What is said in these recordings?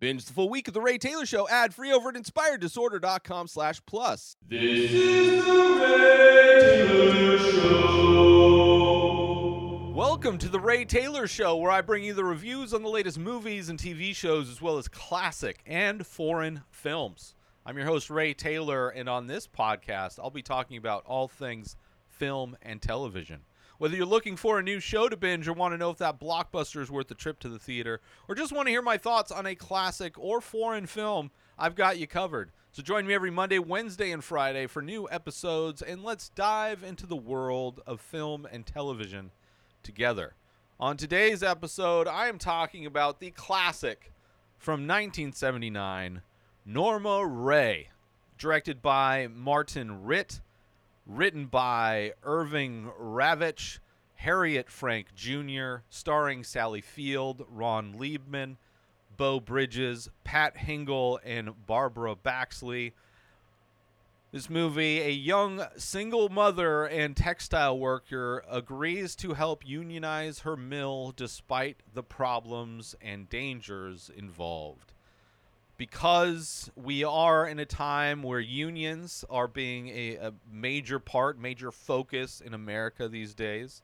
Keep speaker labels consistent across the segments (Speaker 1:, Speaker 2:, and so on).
Speaker 1: Binge the full week of The Ray Taylor Show ad free over at inspireddisorder.com slash plus.
Speaker 2: This is the Ray Taylor Show.
Speaker 1: Welcome to The Ray Taylor Show, where I bring you the reviews on the latest movies and TV shows, as well as classic and foreign films. I'm your host, Ray Taylor, and on this podcast, I'll be talking about all things film and television. Whether you're looking for a new show to binge or want to know if that blockbuster is worth the trip to the theater, or just want to hear my thoughts on a classic or foreign film, I've got you covered. So join me every Monday, Wednesday, and Friday for new episodes, and let's dive into the world of film and television together. On today's episode, I am talking about the classic from 1979, Norma Rae, directed by Martin Ritt written by Irving Ravetch, Harriet Frank Jr., starring Sally Field, Ron Leibman, Beau Bridges, Pat Hingle, and Barbara Baxley. This movie, a young single mother and textile worker agrees to help unionize her mill despite the problems and dangers involved because we are in a time where unions are being a, a major part, major focus in America these days.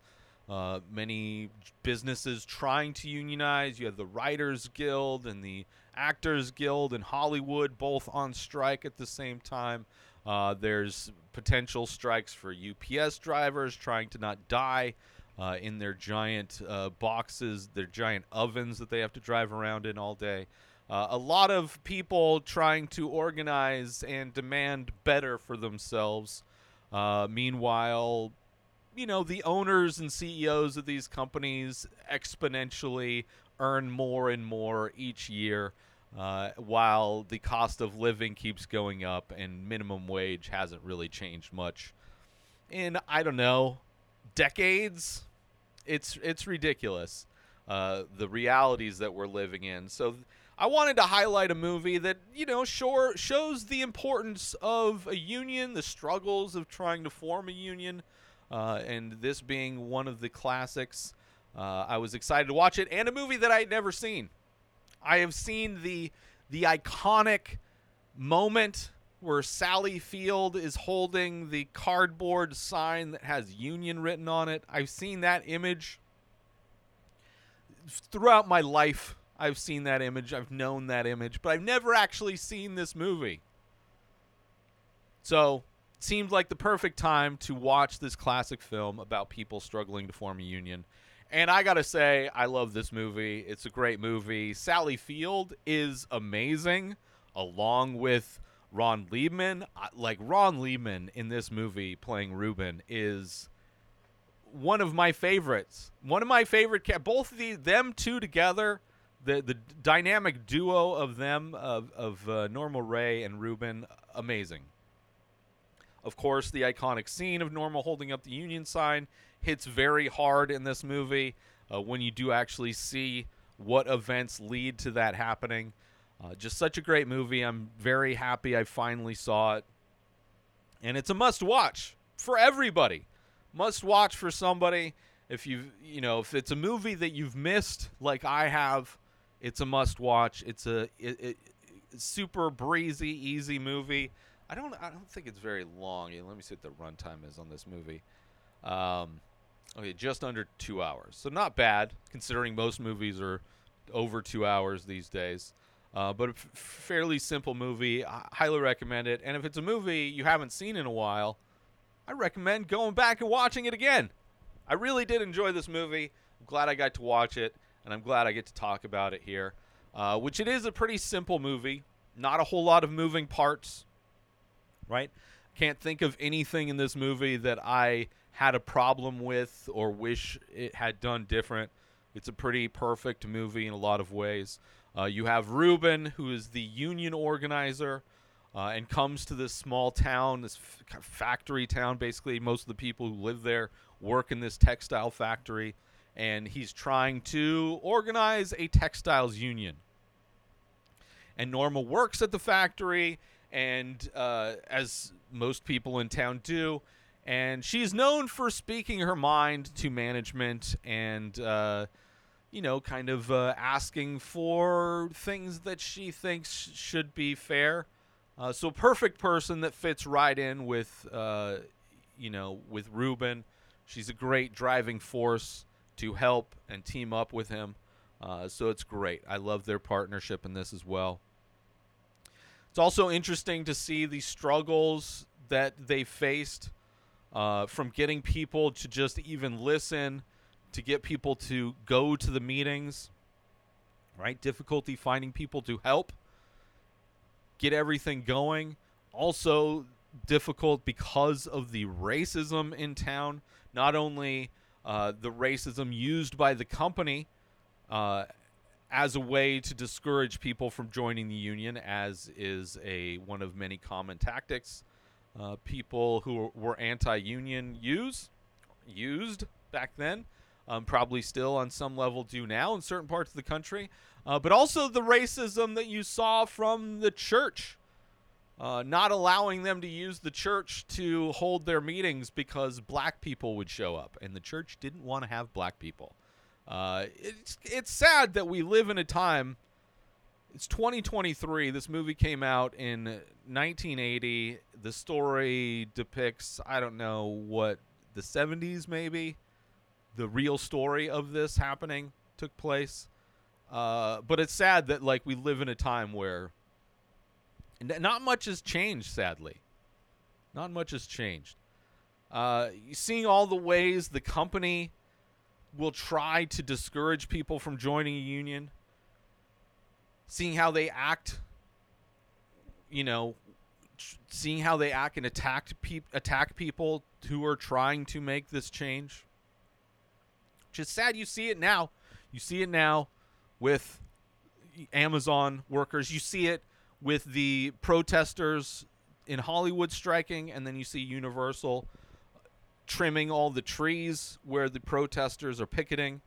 Speaker 1: Uh, many businesses trying to unionize. You have the Writers Guild and the Actors Guild in Hollywood, both on strike at the same time. Uh, there's potential strikes for UPS drivers trying to not die uh, in their giant uh, boxes, their giant ovens that they have to drive around in all day. Uh, a lot of people trying to organize and demand better for themselves. Uh, meanwhile, you know, the owners and CEOs of these companies exponentially earn more and more each year, uh, while the cost of living keeps going up and minimum wage hasn't really changed much in I don't know decades. It's it's ridiculous. Uh, the realities that we're living in. So. Th- I wanted to highlight a movie that, you know, sure shows the importance of a union, the struggles of trying to form a union, uh, and this being one of the classics. Uh, I was excited to watch it, and a movie that I had never seen. I have seen the the iconic moment where Sally Field is holding the cardboard sign that has union written on it. I've seen that image throughout my life I've seen that image, I've known that image, but I've never actually seen this movie. So, seemed like the perfect time to watch this classic film about people struggling to form a union. And I got to say, I love this movie. It's a great movie. Sally Field is amazing, along with Ron Leibman. Like, Ron Leibman in this movie playing Ruben is one of my favorites. One of my favorite, ca- both of the, them two together the the dynamic duo of them of of uh, Norma Rae and Ruben amazing. Of course, the iconic scene of Normal holding up the Union sign hits very hard in this movie uh, when you do actually see what events lead to that happening. Uh, just such a great movie. I'm very happy I finally saw it, and it's a must watch for everybody. Must watch for somebody if you you know if it's a movie that you've missed like I have it's a must watch. It's a it, it, super breezy, easy movie. I don't I don't think it's very long. Let me see what the runtime is on this movie. Um, okay, just under two hours, so not bad considering most movies are over two hours these days. Uh, but a f- fairly simple movie. I highly recommend it. And if it's a movie you haven't seen in a while, I recommend going back and watching it again. I really did enjoy this movie. I'm glad I got to watch it and I'm glad I get to talk about it here. Uh, which it is a pretty simple movie, not a whole lot of moving parts, right? Can't think of anything in this movie that I had a problem with or wish it had done different. It's a pretty perfect movie in a lot of ways. Uh, you have Ruben, who is the union organizer. Uh, and comes to this small town, this f- factory town. Basically, most of the people who live there work in this textile factory and he's trying to organize a textiles union. And Norma works at the factory, and uh, as most people in town do, and she's known for speaking her mind to management and uh, you know, kind of uh, asking for things that she thinks sh- should be fair. Uh, so, perfect person that fits right in with, uh, you know, with Ruben. She's a great driving force to help and team up with him. Uh, so it's great. I love their partnership in this as well. It's also interesting to see the struggles that they faced uh, from getting people to just even listen, to get people to go to the meetings, right? Difficulty finding people to help get everything going. Also, difficult because of the racism in town. Not only uh, the racism used by the company uh, as a way to discourage people from joining the union, as is a one of many common tactics uh, people who were anti-union use used back then. Um, probably still on some level do now in certain parts of the country, uh, but also the racism that you saw from the church, uh, not allowing them to use the church to hold their meetings because black people would show up, and the church didn't want to have black people. Uh, it's it's sad that we live in a time. It's 2023. This movie came out in 1980. The story depicts I don't know what the 70s maybe. The real story of this happening took place. Uh, but it's sad that like we live in a time where n- not much has changed. Sadly, not much has changed. Uh, seeing all the ways the company will try to discourage people from joining a union, seeing how they act, you know, seeing how they act and attack pe- attack people who are trying to make this change. Just sad you see it now. You see it now with Amazon workers. You see it with the protesters in Hollywood striking, and then you see Universal trimming all the trees where the protesters are picketing.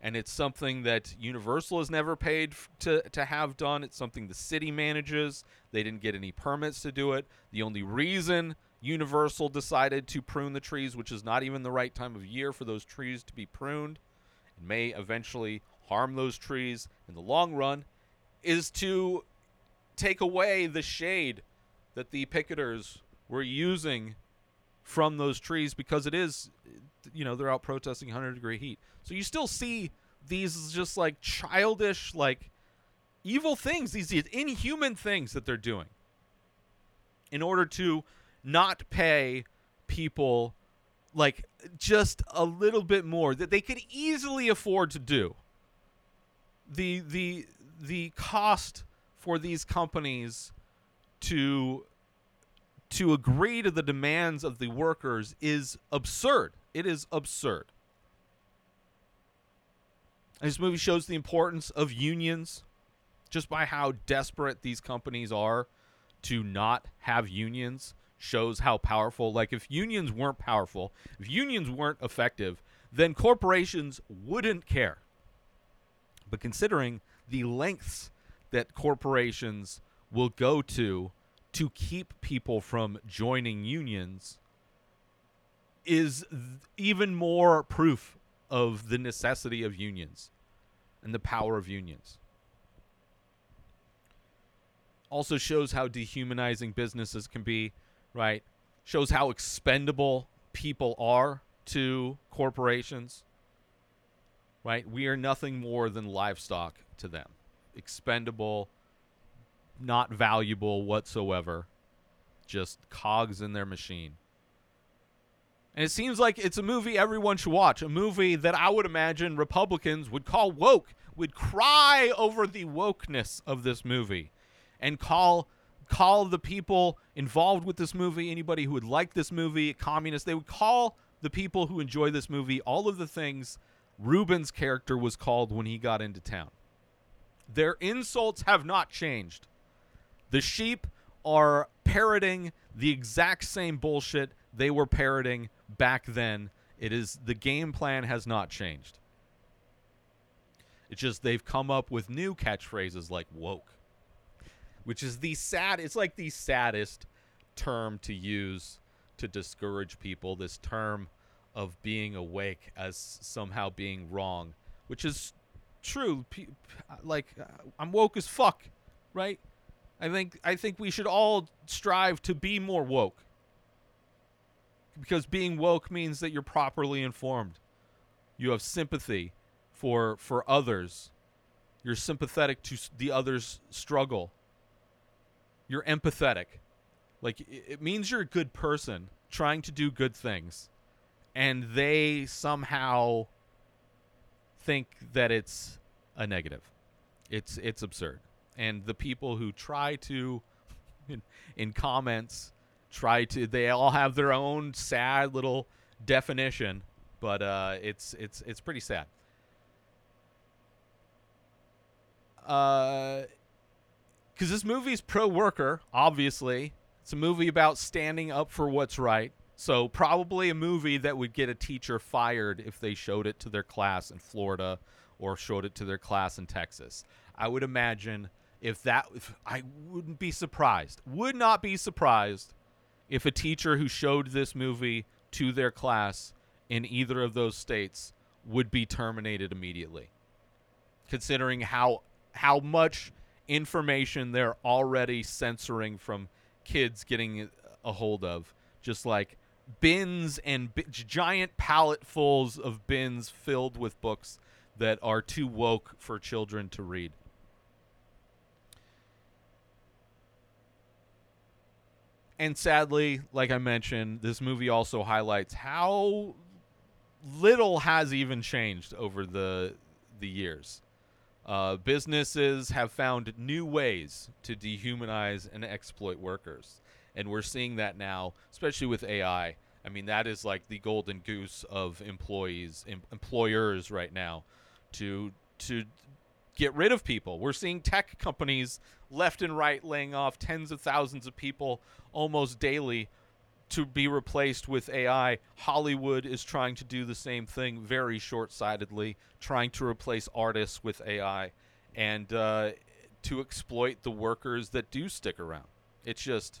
Speaker 1: And it's something that Universal has never paid to, to have done. It's something the city manages. They didn't get any permits to do it. The only reason Universal decided to prune the trees, which is not even the right time of year for those trees to be pruned, and may eventually harm those trees in the long run, is to take away the shade that the picketers were using from those trees because it is you know they're out protesting 100 degree heat. So you still see these just like childish like evil things these inhuman things that they're doing in order to not pay people like just a little bit more that they could easily afford to do the the the cost for these companies to to agree to the demands of the workers is absurd. It is absurd. And this movie shows the importance of unions just by how desperate these companies are to not have unions shows how powerful like if unions weren't powerful, if unions weren't effective, then corporations wouldn't care. But considering the lengths that corporations will go to to keep people from joining unions is th- even more proof of the necessity of unions and the power of unions. Also shows how dehumanizing businesses can be, right? Shows how expendable people are to corporations, right? We are nothing more than livestock to them. Expendable, not valuable whatsoever. Just cogs in their machine. And it seems like it's a movie everyone should watch. A movie that I would imagine Republicans would call woke, would cry over the wokeness of this movie, and call call the people involved with this movie, anybody who would like this movie, communists. They would call the people who enjoy this movie all of the things Ruben's character was called when he got into town. Their insults have not changed. The sheep are parroting the exact same bullshit they were parroting back then. It is the game plan has not changed. It's just they've come up with new catchphrases like woke, which is the sad it's like the saddest term to use to discourage people, this term of being awake as somehow being wrong, which is true. Like uh, I'm woke as fuck, right? I think I think we should all strive to be more woke. Because being woke means that you're properly informed. You have sympathy for for others. You're sympathetic to the other's struggle. You're empathetic. Like i- it means you're a good person trying to do good things. And they somehow think that it's a negative. It's it's absurd. And the people who try to in, in comments try to they all have their own sad little definition, but uh it's it's it's pretty sad. Uh cuz this movie's pro worker, obviously. It's a movie about standing up for what's right. So probably a movie that would get a teacher fired if they showed it to their class in Florida or showed it to their class in Texas. I would imagine if that if I wouldn't be surprised. Would not be surprised if a teacher who showed this movie to their class in either of those states would be terminated immediately. Considering how how much information they're already censoring from kids getting a hold of just like bins and bi- giant palletfuls of bins filled with books that are too woke for children to read. And sadly, like I mentioned, this movie also highlights how little has even changed over the the years. Uh, businesses have found new ways to dehumanize and exploit workers, and we're seeing that now, especially with AI. I mean, that is like the golden goose of employees, em- employers right now, to to get rid of people. We're seeing tech companies left and right laying off tens of thousands of people almost daily to be replaced with AI. Hollywood is trying to do the same thing very short sightedly, trying to replace artists with AI and uh, to exploit the workers that do stick around. It's just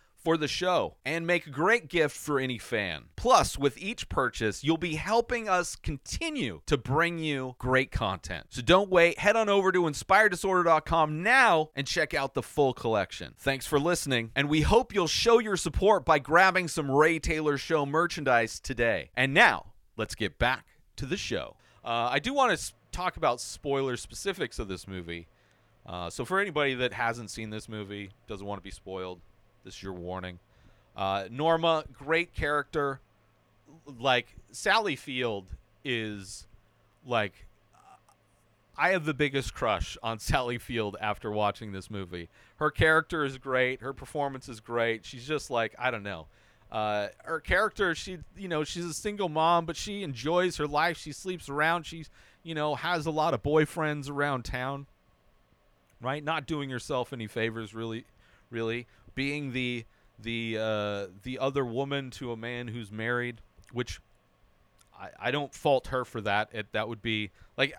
Speaker 1: for the show and make a great gift for any fan. Plus, with each purchase, you'll be helping us continue to bring you great content. So don't wait, head on over to inspireddisorder.com now and check out the full collection. Thanks for listening, and we hope you'll show your support by grabbing some Ray Taylor Show merchandise today. And now, let's get back to the show. Uh, I do want to talk about spoiler specifics of this movie. Uh, so for anybody that hasn't seen this movie, doesn't want to be spoiled, this is your warning. Uh, Norma, great character. Like Sally Field is like I have the biggest crush on Sally Field after watching this movie. Her character is great. Her performance is great. She's just like I don't know. Uh, her character, she you know she's a single mom, but she enjoys her life. She sleeps around. She's you know has a lot of boyfriends around town. Right, not doing herself any favors, really, really being the the uh, the other woman to a man who's married, which I, I don't fault her for that. It that would be like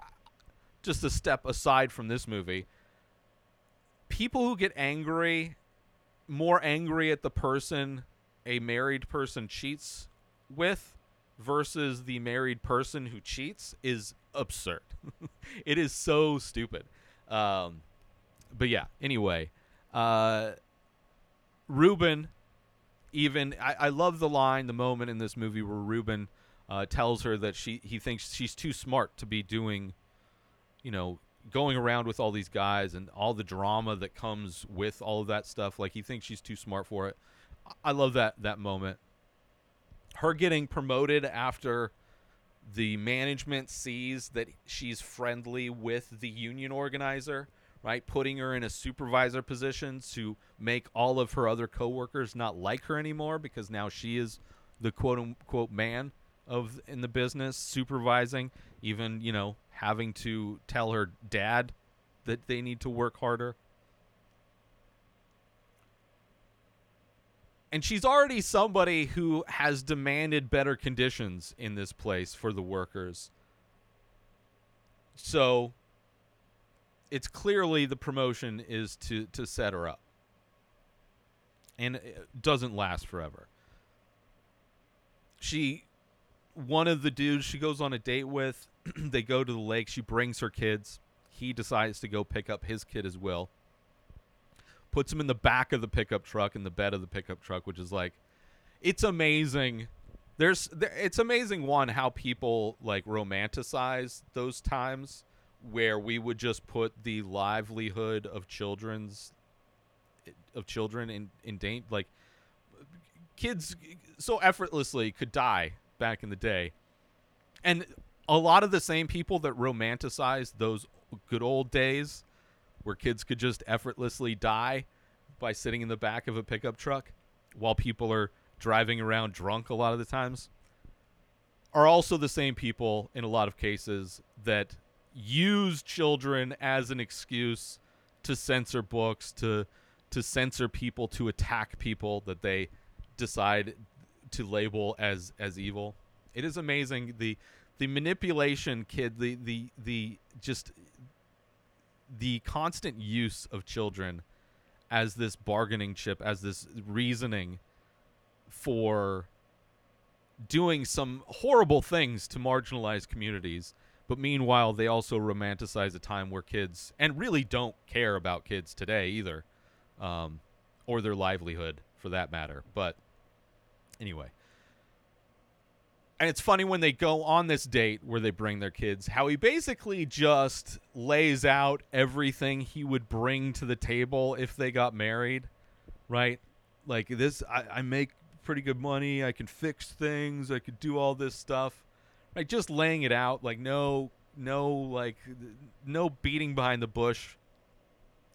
Speaker 1: just a step aside from this movie. People who get angry, more angry at the person a married person cheats with versus the married person who cheats is absurd. it is so stupid. Um, but yeah, anyway, uh, Ruben, even I, I love the line, the moment in this movie where Ruben uh, tells her that she he thinks she's too smart to be doing, you know, going around with all these guys and all the drama that comes with all of that stuff. Like he thinks she's too smart for it. I- love that that moment. Her getting promoted after the management sees that she's friendly with the union organizer, right? Putting her in a supervisor position to make all of her other coworkers not like her anymore because now she is the quote unquote man of in the business supervising, even, you know, having to tell her dad that they need to work harder. and she's already somebody who has demanded better conditions in this place for the workers. So it's clearly the promotion is to to set her up. And it doesn't last forever. She one of the dudes she goes on a date with, they go to the lake, she brings her kids. He decides to go pick up his kid as well puts him in the back of the pickup truck in the bed of the pickup truck which is like it's amazing there's there, it's amazing one how people like romanticize those times where we would just put the livelihood of children's of children in in danger like kids so effortlessly could die back in the day. And a lot of the same people that romanticize those good old days where kids could just effortlessly die by sitting in the back of a pickup truck while people are driving around drunk a lot of the times are also the same people in a lot of cases that use children as an excuse to censor books to to censor people to attack people that they decide to label as as evil it is amazing the the manipulation kid the the the just the constant use of children as this bargaining chip, as this reasoning for doing some horrible things to marginalized communities. But meanwhile, they also romanticize a time where kids, and really don't care about kids today either, um, or their livelihood for that matter. But anyway, and it's funny when they go on this date where they bring their kids, how he basically just lays out everything he would bring to the table if they got married, right? Like this, I, I make pretty good money. I can fix things. I could do all this stuff. Like just laying it out, like no, no, like no beating behind the bush,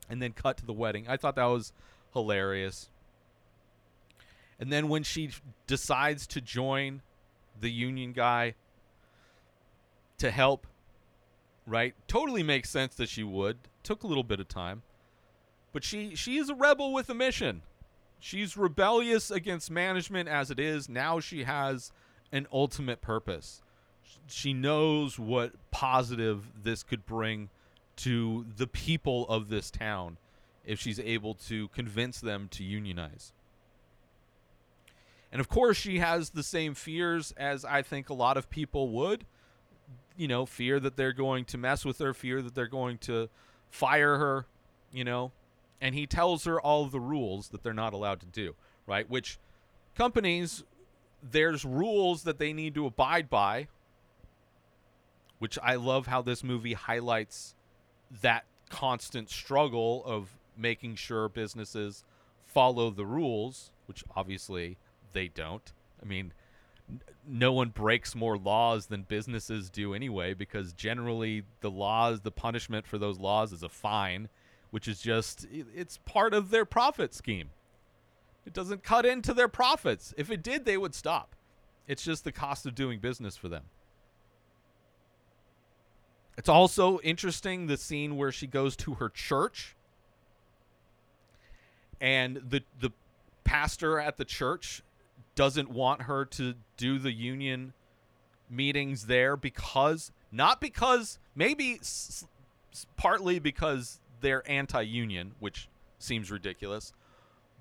Speaker 1: and then cut to the wedding. I thought that was hilarious. And then when she decides to join the union guy to help, right? Totally makes sense that she would. Took a little bit of time. But she she is a rebel with a mission. She's rebellious against management as it is. Now she has an ultimate purpose. She knows what positive this could bring to the people of this town if she's able to convince them to unionize. And of course, she has the same fears as I think a lot of people would. You know, fear that they're going to mess with her, fear that they're going to fire her, you know. And he tells her all the rules that they're not allowed to do, right? Which companies, there's rules that they need to abide by, which I love how this movie highlights that constant struggle of making sure businesses follow the rules, which obviously they don't. I mean, no one breaks more laws than businesses do anyway, because generally the laws, the punishment for those laws is a fine, which is just, it's part of their profit scheme. It doesn't cut into their profits. If it did, they would stop. It's just the cost of doing business for them. It's also interesting the scene where she goes to her church. And the the pastor at the church doesn't want her to do the union meetings there because not because maybe s- partly because they're anti-union which seems ridiculous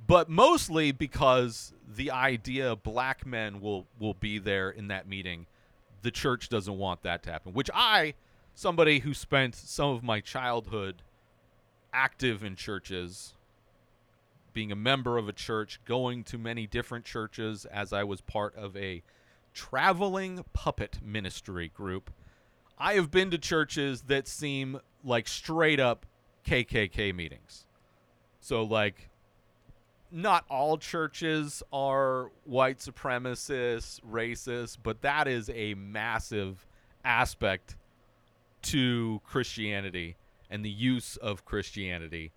Speaker 1: but mostly because the idea black men will will be there in that meeting. The church doesn't want that to happen which i somebody who spent some of my childhood active in churches being a member of a church, going to many different churches as I was part of a traveling puppet ministry group. I have been to churches that seem like straight up KKK meetings. So, like, not all churches are white supremacists, racist, but that is a massive aspect to Christianity and the use of Christianity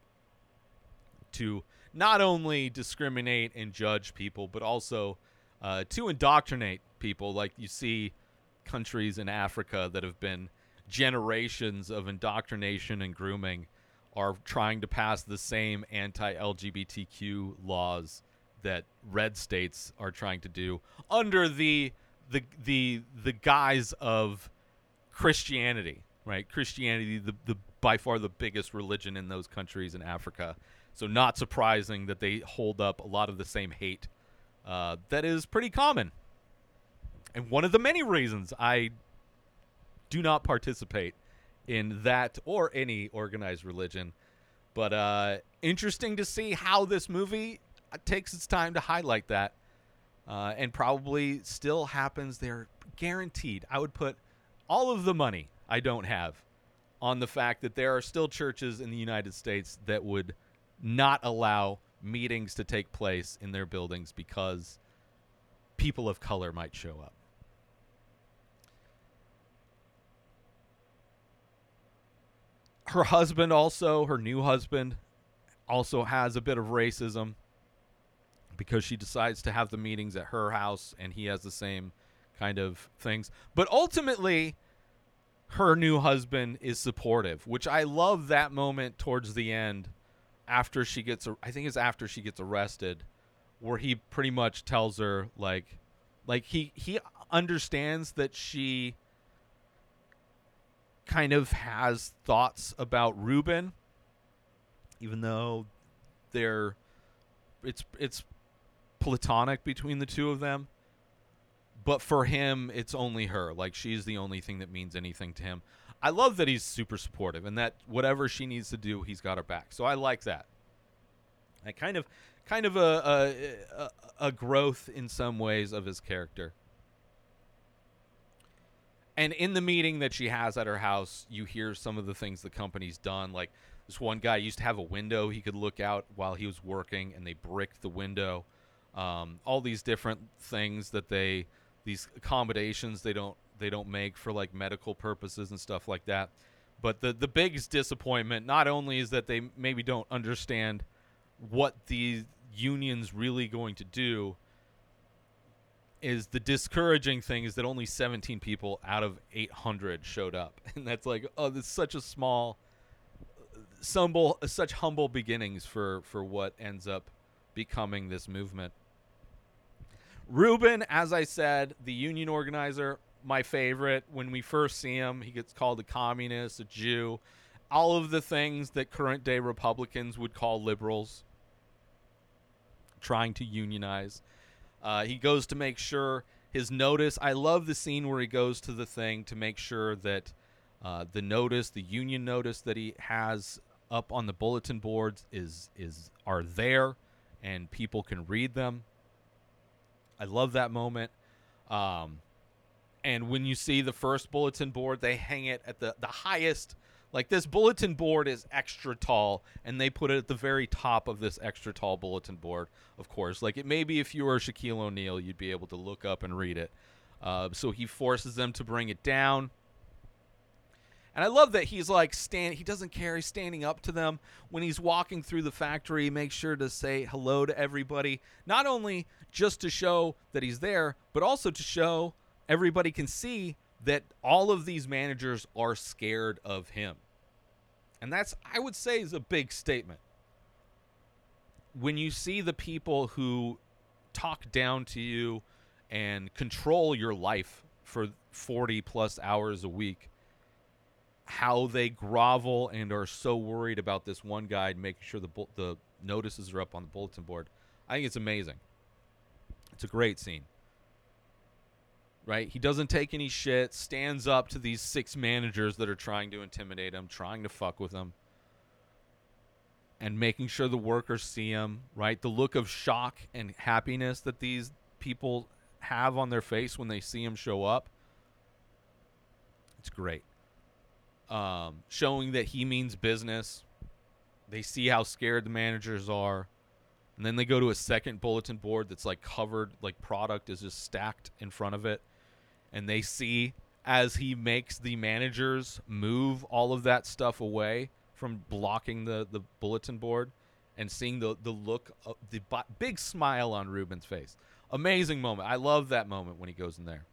Speaker 1: to not only discriminate and judge people, but also uh, to indoctrinate people. Like you see countries in Africa that have been generations of indoctrination and grooming are trying to pass the same anti LGBTQ laws that red states are trying to do under the the the the guise of Christianity, right? Christianity, the, the by far the biggest religion in those countries in Africa. So not surprising that they hold up a lot of the same hate uh, that is pretty common. And one of the many reasons I do not participate in that or any organized religion. But uh, interesting to see how this movie takes its time to highlight that, uh, and probably still happens. They're guaranteed. I would put all of the money I don't have on the fact that there are still churches in the United States that would not allow meetings to take place in their buildings because people of color might show up. Her husband also, her new husband, also has a bit of racism because she decides to have the meetings at her house and he has the same kind of things. But ultimately, her new husband is supportive, which I love that moment towards the end after she gets I think it's after she gets arrested where he pretty much tells her like like he he understands that she kind of has thoughts about Ruben even though they're it's it's platonic between the two of them but for him it's only her. Like she's the only thing that means anything to him. I love that he's super supportive and that whatever she needs to do he's got her back. So i like that. I kind of kind of a, a a growth in some ways of his character. And in the meeting that she has at her house you hear some of the things the company's done. Like this one guy used to have a window he could look out while he was working and they bricked the window. Um, all these different things that they these accommodations they don't they don't make for like medical purposes and stuff like that. But the the biggest disappointment not only is that they maybe don't understand what the union's really going to do is the discouraging thing is that only 17 people out of 800 showed up and that's like oh this is such a small uh, humble such humble beginnings for for what ends up becoming this movement Ruben, as I said, the union organizer, my favorite. When we first see him, he gets called a communist, a Jew, all of the things that current day Republicans would call liberals, trying to unionize. Uh, he goes to make sure his notice. I love the scene where he goes to the thing to make sure that uh, the notice, the union notice that he has up on the bulletin boards, is is are there, and people can read them. I love that moment. Um, and when you see the first bulletin board, they hang it at the, the highest. Like this bulletin board is extra tall, and they put it at the very top of this extra tall bulletin board, of course. Like it maybe if you were Shaquille O'Neal, you'd be able to look up and read it. Uh, so he forces them to bring it down. And I love that he's like stand he doesn't care, he's standing up to them when he's walking through the factory, he makes sure to say hello to everybody, not only just to show that he's there, but also to show everybody can see that all of these managers are scared of him. And that's I would say is a big statement. When you see the people who talk down to you and control your life for 40 plus hours a week, how they grovel and are so worried about this one guy making sure the bu- the notices are up on the bulletin board. I think it's amazing. It's a great scene. Right? He doesn't take any shit, stands up to these six managers that are trying to intimidate him, trying to fuck with him, and making sure the workers see him, right? The look of shock and happiness that these people have on their face when they see him show up. It's great um, showing that he means business. They see how scared the managers are. And then they go to a second bulletin board that's like covered, like product is just stacked in front of it. And they see as he makes the managers move all of that stuff away from blocking the, the bulletin board and seeing the, the look, of the big smile on Ruben's face. Amazing moment. I love that moment when he goes in there.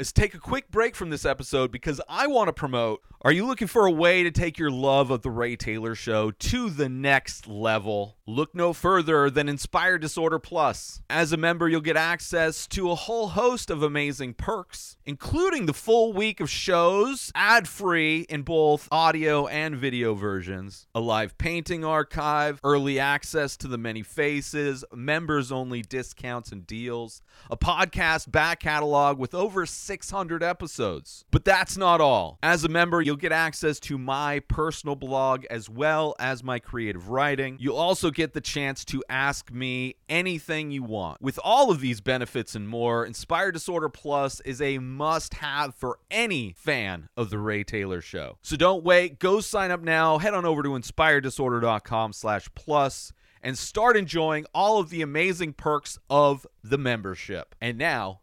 Speaker 1: Let's take a quick break from this episode because I want to promote. Are you looking for a way to take your love of The Ray Taylor Show to the next level? Look no further than Inspired Disorder Plus. As a member, you'll get access to a whole host of amazing perks, including the full week of shows, ad free in both audio and video versions, a live painting archive, early access to the many faces, members only discounts and deals, a podcast back catalog with over 600 episodes. But that's not all. As a member, you'll get access to my personal blog as well as my creative writing. You'll also get the chance to ask me anything you want. With all of these benefits and more, Inspired Disorder Plus is a must have for any fan of The Ray Taylor Show. So don't wait. Go sign up now. Head on over to inspireddisorder.com slash plus and start enjoying all of the amazing perks of the membership. And now,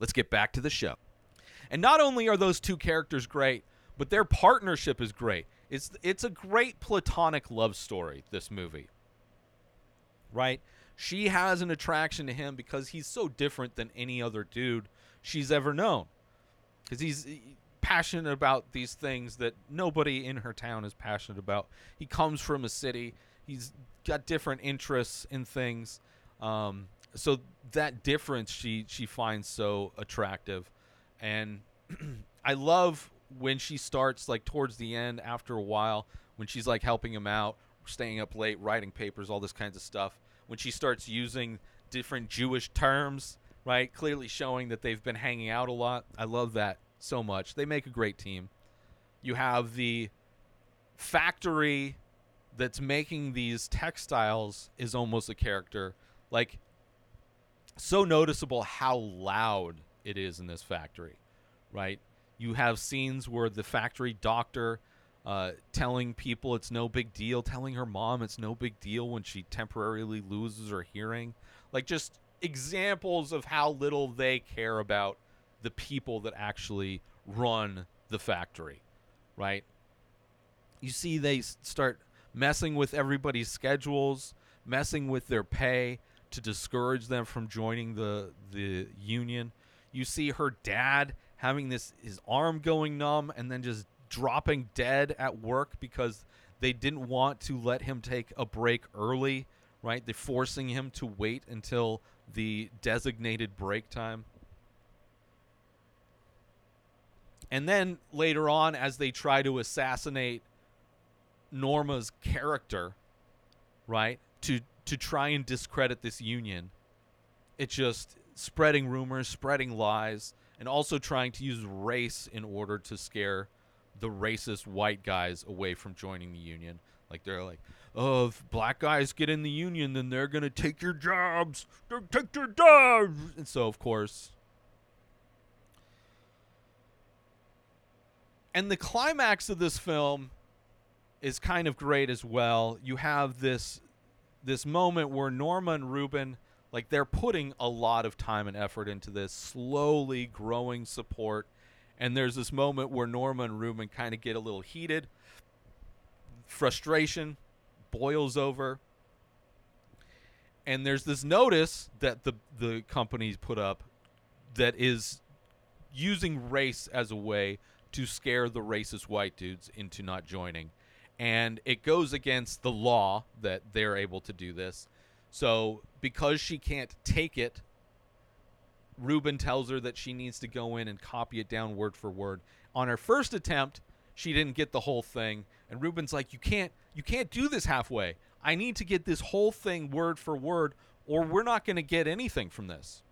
Speaker 1: let's get back to the show. And not only are those two characters great, but their partnership is great. It's it's a great platonic love story this movie. Right? She has an attraction to him because he's so different than any other dude she's ever known. Cuz he's passionate about these things that nobody in her town is passionate about. He comes from a city. He's got different interests in things. Um, so that difference she she finds so attractive and I love when she starts like towards the end after a while when she's like helping him out, staying up late, writing papers, all this kinds of stuff. When she starts using different Jewish terms, right? Clearly showing that they've been hanging out a lot. I love that so much. They make a great team. You have the factory that's making these textiles is almost a character. Like so noticeable how loud it is in this factory, right? You have scenes where the factory doctor uh, telling people it's no big deal, telling her mom it's no big deal when she temporarily loses her hearing. Like just examples of how little they care about the people that actually run the factory, right? You see, they start messing with everybody's schedules, messing with their pay to discourage them from joining the the union. You see her dad having this his arm going numb and then just dropping dead at work because they didn't want to let him take a break early, right? They're forcing him to wait until the designated break time. And then later on, as they try to assassinate Norma's character, right? To to try and discredit this union. It's just spreading rumors, spreading lies, and also trying to use race in order to scare the racist white guys away from joining the union. Like they're like, "Oh, if black guys get in the union, then they're gonna take your jobs. They're take your jobs." And so, of course, and the climax of this film is kind of great as well. You have this this moment where Norma and Ruben like they're putting a lot of time and effort into this slowly growing support and there's this moment where Norma and Ruben kind of get a little heated frustration boils over and there's this notice that the the companies put up that is using race as a way to scare the racist white dudes into not joining. And it goes against the law that they're able to do this. So, because she can't take it, Ruben tells her that she needs to go in and copy it down word for word. On her first attempt, she didn't get the whole thing, and Ruben's like, "You can't you can't do this halfway. I need to get this whole thing word for word or we're not going to get anything from this."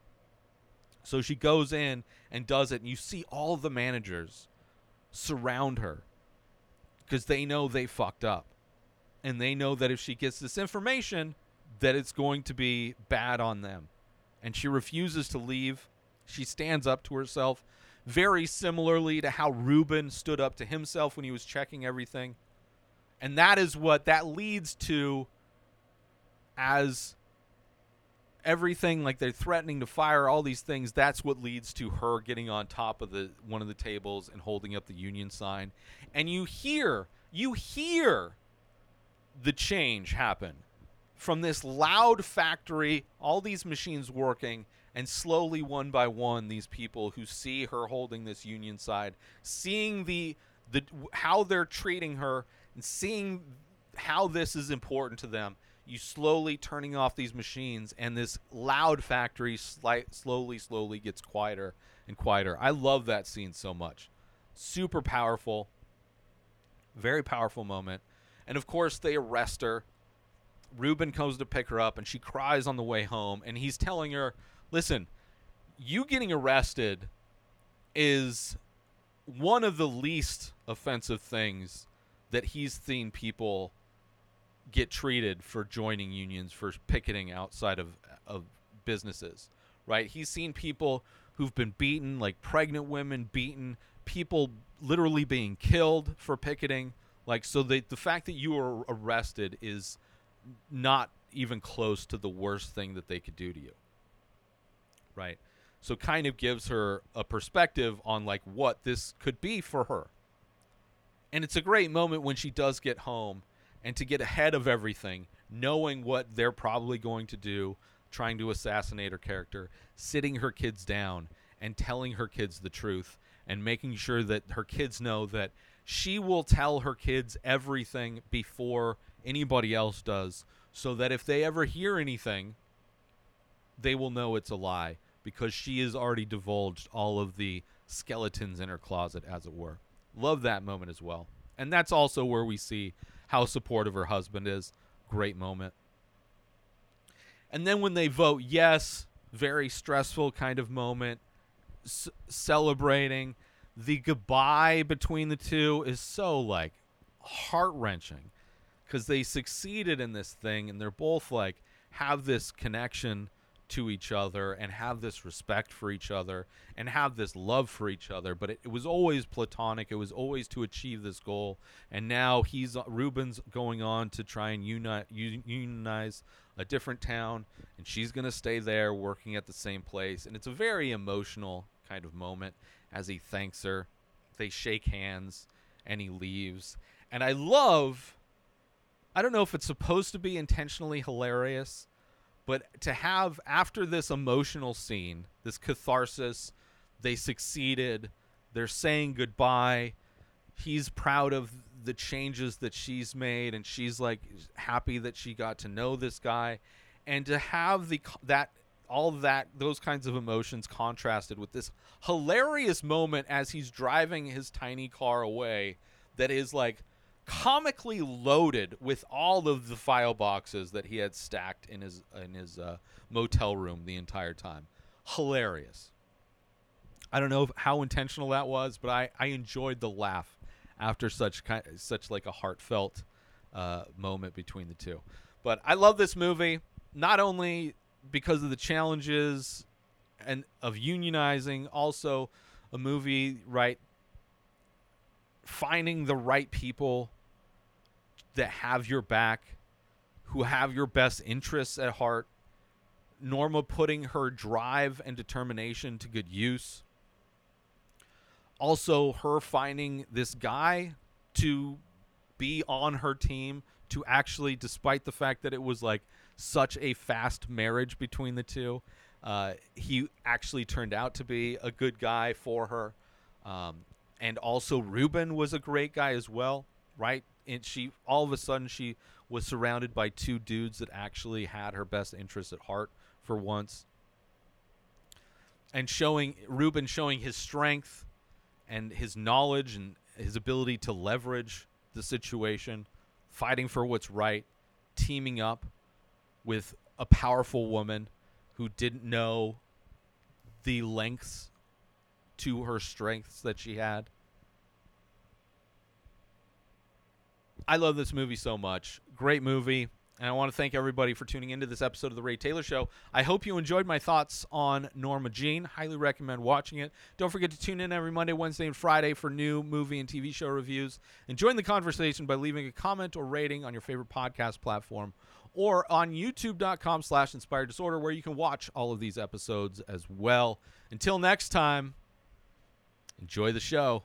Speaker 1: So she goes in and does it, and you see all the managers surround her because they know they fucked up. And they know that if she gets this information, that it's going to be bad on them. And she refuses to leave. She stands up to herself, very similarly to how Ruben stood up to himself when he was checking everything. And that is what that leads to as everything like they're threatening to fire all these things that's what leads to her getting on top of the one of the tables and holding up the union sign. And you hear you hear the change happen from this loud factory all these machines working And slowly, one by one, these people who see her holding this union side, seeing the the how they're treating her, and seeing how this is important to them, you slowly turning off these machines, and this loud factory slight, slowly, slowly gets quieter and quieter. I love that scene so much. Super powerful, very powerful moment. And of course, they arrest her. Ruben comes to pick her up, and she cries on the way home. And he's telling her, "Listen, you getting arrested is one of the least offensive things that he's seen people get treated for joining unions for picketing outside of of businesses right? He's seen people who've been beaten like pregnant women beaten people literally being killed for picketing. Like so the the fact that you were arrested is not even close to the worst thing that they could do to you right? So kind of gives her a perspective on like what this could be for her. And it's a great moment when she does get home and to get ahead of everything knowing what they're probably going to do trying to assassinate her character sitting her kids down and telling her kids the truth and making sure that her kids know that she will tell her kids everything before anybody else does so that if they ever hear anything they will know it's a lie because she has already divulged all of the skeletons in her closet, as it were. Love that moment as well. And that's also where we see how supportive her husband is. Great moment. And then when they vote yes, very stressful kind of moment, c- celebrating. The goodbye between the two is so like heart wrenching because they succeeded in this thing and they're both like have this connection to each other and have this respect for each other and have this love for each other. But it, it was always platonic. It was always to achieve this goal. And now he's uh, Reuben's going on to try and unite unionize a different town and she's going to stay there working at the same place. And it's a very emotional kind of moment as he thanks her. They shake hands and he leaves. And i love I don't know if it's supposed to be intentionally hilarious, but to have after this emotional scene, this catharsis, they succeeded, they're saying goodbye. He's proud of the changes that she's made and she's like happy that she got to know this guy and to have the that all that those kinds of emotions contrasted with this hilarious moment as he's driving his tiny car away that is like comically loaded with all of the file boxes that he had stacked in his in his uh, motel room the entire time. Hilarious. I don't know if, how intentional that was, but I, I enjoyed the laugh after such kind such like a heartfelt uh, moment between the two. But I love this movie not only because of the challenges and of unionizing, also a movie right finding the right people that have your back, who have your best interests at heart. Norma putting her drive and determination to good use. Also, her finding this guy to be on her team, to actually, despite the fact that it was like such a fast marriage between the two, uh, he actually turned out to be a good guy for her. Um, and also, Reuben was a great guy as well, right? And she all of a sudden she was surrounded by two dudes that actually had her best interests at heart for once. And showing Reuben showing his strength and his knowledge and his ability to leverage the situation fighting for what's right teaming up with a powerful woman who didn't know the lengths to her strengths that she had I love this movie so much. Great movie. And I want to thank everybody for tuning into this episode of The Ray Taylor Show. I hope you enjoyed my thoughts on Norma Jean. Highly recommend watching it. Don't forget to tune in every Monday, Wednesday, and Friday for new movie and TV show reviews. And join the conversation by leaving a comment or rating on your favorite podcast platform or on youtube.com slash inspired disorder where you can watch all of these episodes as well. Until next time, enjoy the show.